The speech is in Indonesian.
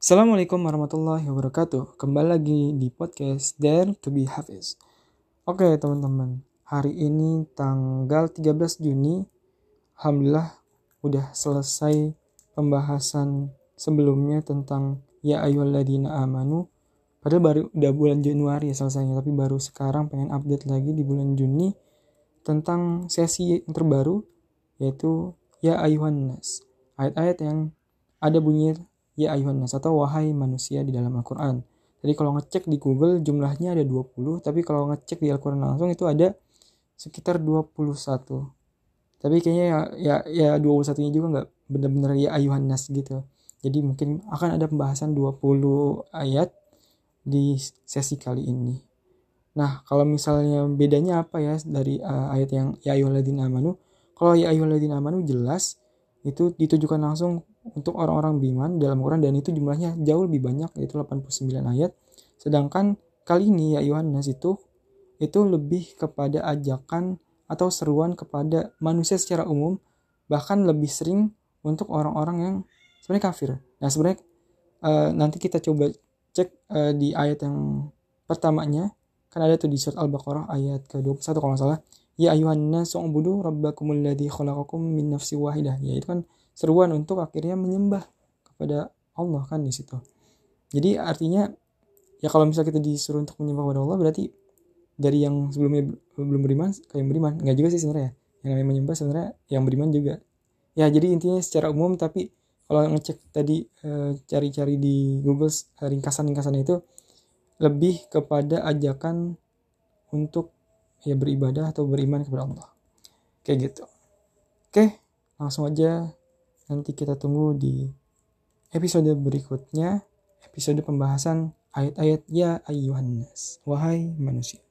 Assalamualaikum warahmatullahi wabarakatuh. Kembali lagi di podcast Dare to be Hafiz. Oke teman-teman, hari ini tanggal 13 Juni, Alhamdulillah udah selesai pembahasan sebelumnya tentang Ya ayyuhalladzina amanu. Padahal baru udah bulan Januari ya selesainya, tapi baru sekarang pengen update lagi di bulan Juni tentang sesi yang terbaru yaitu Ya ayyuhan nas. Ayat-ayat yang ada bunyi ya ayuhan nas atau wahai manusia di dalam Al-Quran. Jadi kalau ngecek di Google jumlahnya ada 20, tapi kalau ngecek di Al-Quran langsung itu ada sekitar 21. Tapi kayaknya ya ya, ya 21-nya juga nggak benar-benar ya ayuhan nas gitu. Jadi mungkin akan ada pembahasan 20 ayat di sesi kali ini. Nah, kalau misalnya bedanya apa ya dari uh, ayat yang ya ayyuhalladzina amanu? Kalau ya ayyuhalladzina amanu jelas itu ditujukan langsung untuk orang-orang beriman dalam Quran dan itu jumlahnya jauh lebih banyak yaitu 89 ayat. Sedangkan kali ini ya Yohanes itu itu lebih kepada ajakan atau seruan kepada manusia secara umum bahkan lebih sering untuk orang-orang yang sebenarnya kafir. Nah sebenarnya uh, nanti kita coba cek uh, di ayat yang pertamanya kan ada tuh di surat Al-Baqarah ayat ke-21 kalau nggak salah ya ayuhan nas ubudu rabbakumul ladzi khalaqakum min nafsi wahidah ya itu kan seruan untuk akhirnya menyembah kepada Allah kan di situ. Jadi artinya ya kalau misalnya kita disuruh untuk menyembah kepada Allah berarti dari yang sebelumnya belum beriman ke yang beriman. Nggak juga sih sebenarnya. Yang namanya menyembah sebenarnya yang beriman juga. Ya jadi intinya secara umum tapi kalau ngecek tadi eh, cari-cari di Google eh, ringkasan-ringkasan itu lebih kepada ajakan untuk ya beribadah atau beriman kepada Allah. Kayak gitu. Oke langsung aja Nanti kita tunggu di episode berikutnya, episode pembahasan ayat-ayat ya ayyuhan nas, wahai manusia.